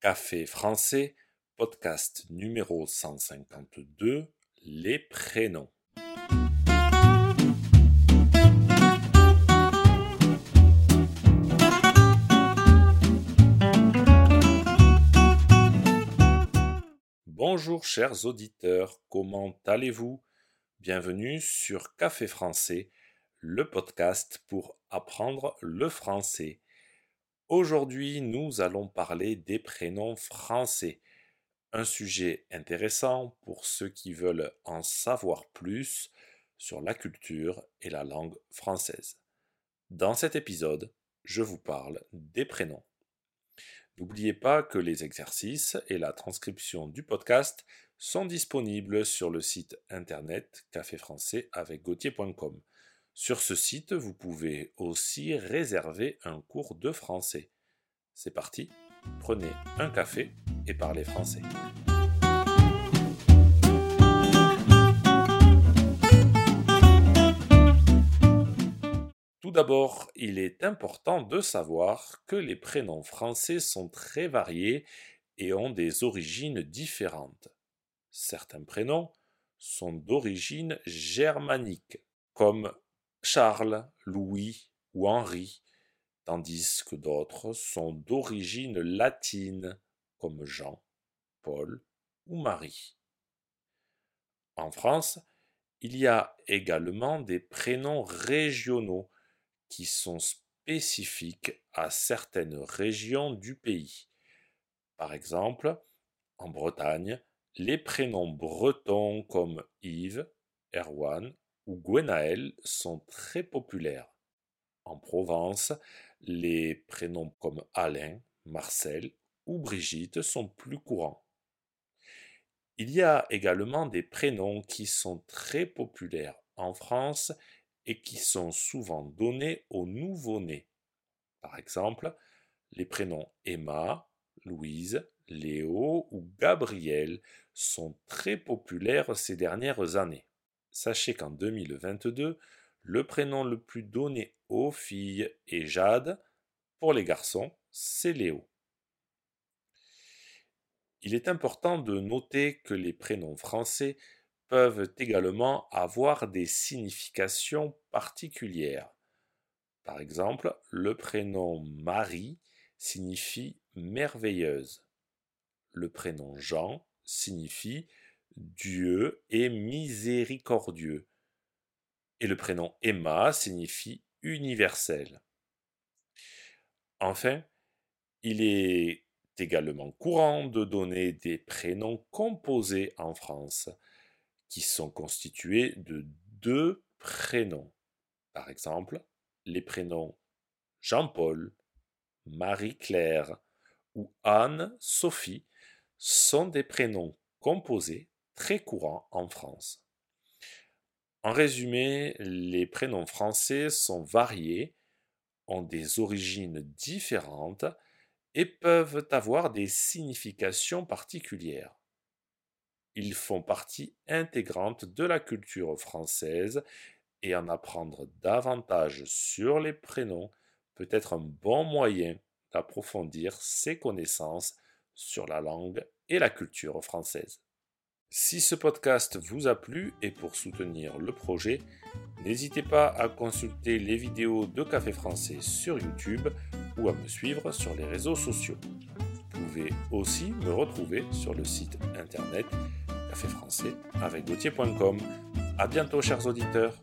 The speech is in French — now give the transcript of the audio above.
Café français, podcast numéro 152, les prénoms. Bonjour chers auditeurs, comment allez-vous? Bienvenue sur Café français, le podcast pour apprendre le français. Aujourd'hui, nous allons parler des prénoms français, un sujet intéressant pour ceux qui veulent en savoir plus sur la culture et la langue française. Dans cet épisode, je vous parle des prénoms. N'oubliez pas que les exercices et la transcription du podcast sont disponibles sur le site internet caféfrançais avec gauthier.com. Sur ce site, vous pouvez aussi réserver un cours de français. C'est parti, prenez un café et parlez français. Tout d'abord, il est important de savoir que les prénoms français sont très variés et ont des origines différentes. Certains prénoms sont d'origine germanique, comme Charles, Louis ou Henri, tandis que d'autres sont d'origine latine, comme Jean, Paul ou Marie. En France, il y a également des prénoms régionaux qui sont spécifiques à certaines régions du pays. Par exemple, en Bretagne, les prénoms bretons comme Yves, Erwan ou Gwenaël sont très populaires. En Provence, les prénoms comme Alain, Marcel ou Brigitte sont plus courants. Il y a également des prénoms qui sont très populaires en France et qui sont souvent donnés aux nouveau-nés. Par exemple, les prénoms Emma, Louise, Léo ou Gabriel sont très populaires ces dernières années. Sachez qu'en 2022, le prénom le plus donné aux filles est Jade, pour les garçons, c'est Léo. Il est important de noter que les prénoms français peuvent également avoir des significations particulières. Par exemple, le prénom Marie signifie merveilleuse. Le prénom Jean signifie Dieu est miséricordieux. Et le prénom Emma signifie universel. Enfin, il est également courant de donner des prénoms composés en France, qui sont constitués de deux prénoms. Par exemple, les prénoms Jean-Paul, Marie-Claire ou Anne-Sophie sont des prénoms composés très courants en France. En résumé, les prénoms français sont variés, ont des origines différentes et peuvent avoir des significations particulières. Ils font partie intégrante de la culture française et en apprendre davantage sur les prénoms peut être un bon moyen d'approfondir ses connaissances sur la langue et la culture française. Si ce podcast vous a plu et pour soutenir le projet, n'hésitez pas à consulter les vidéos de Café Français sur YouTube ou à me suivre sur les réseaux sociaux. Vous pouvez aussi me retrouver sur le site internet Café Français avec Gauthier.com. À bientôt chers auditeurs.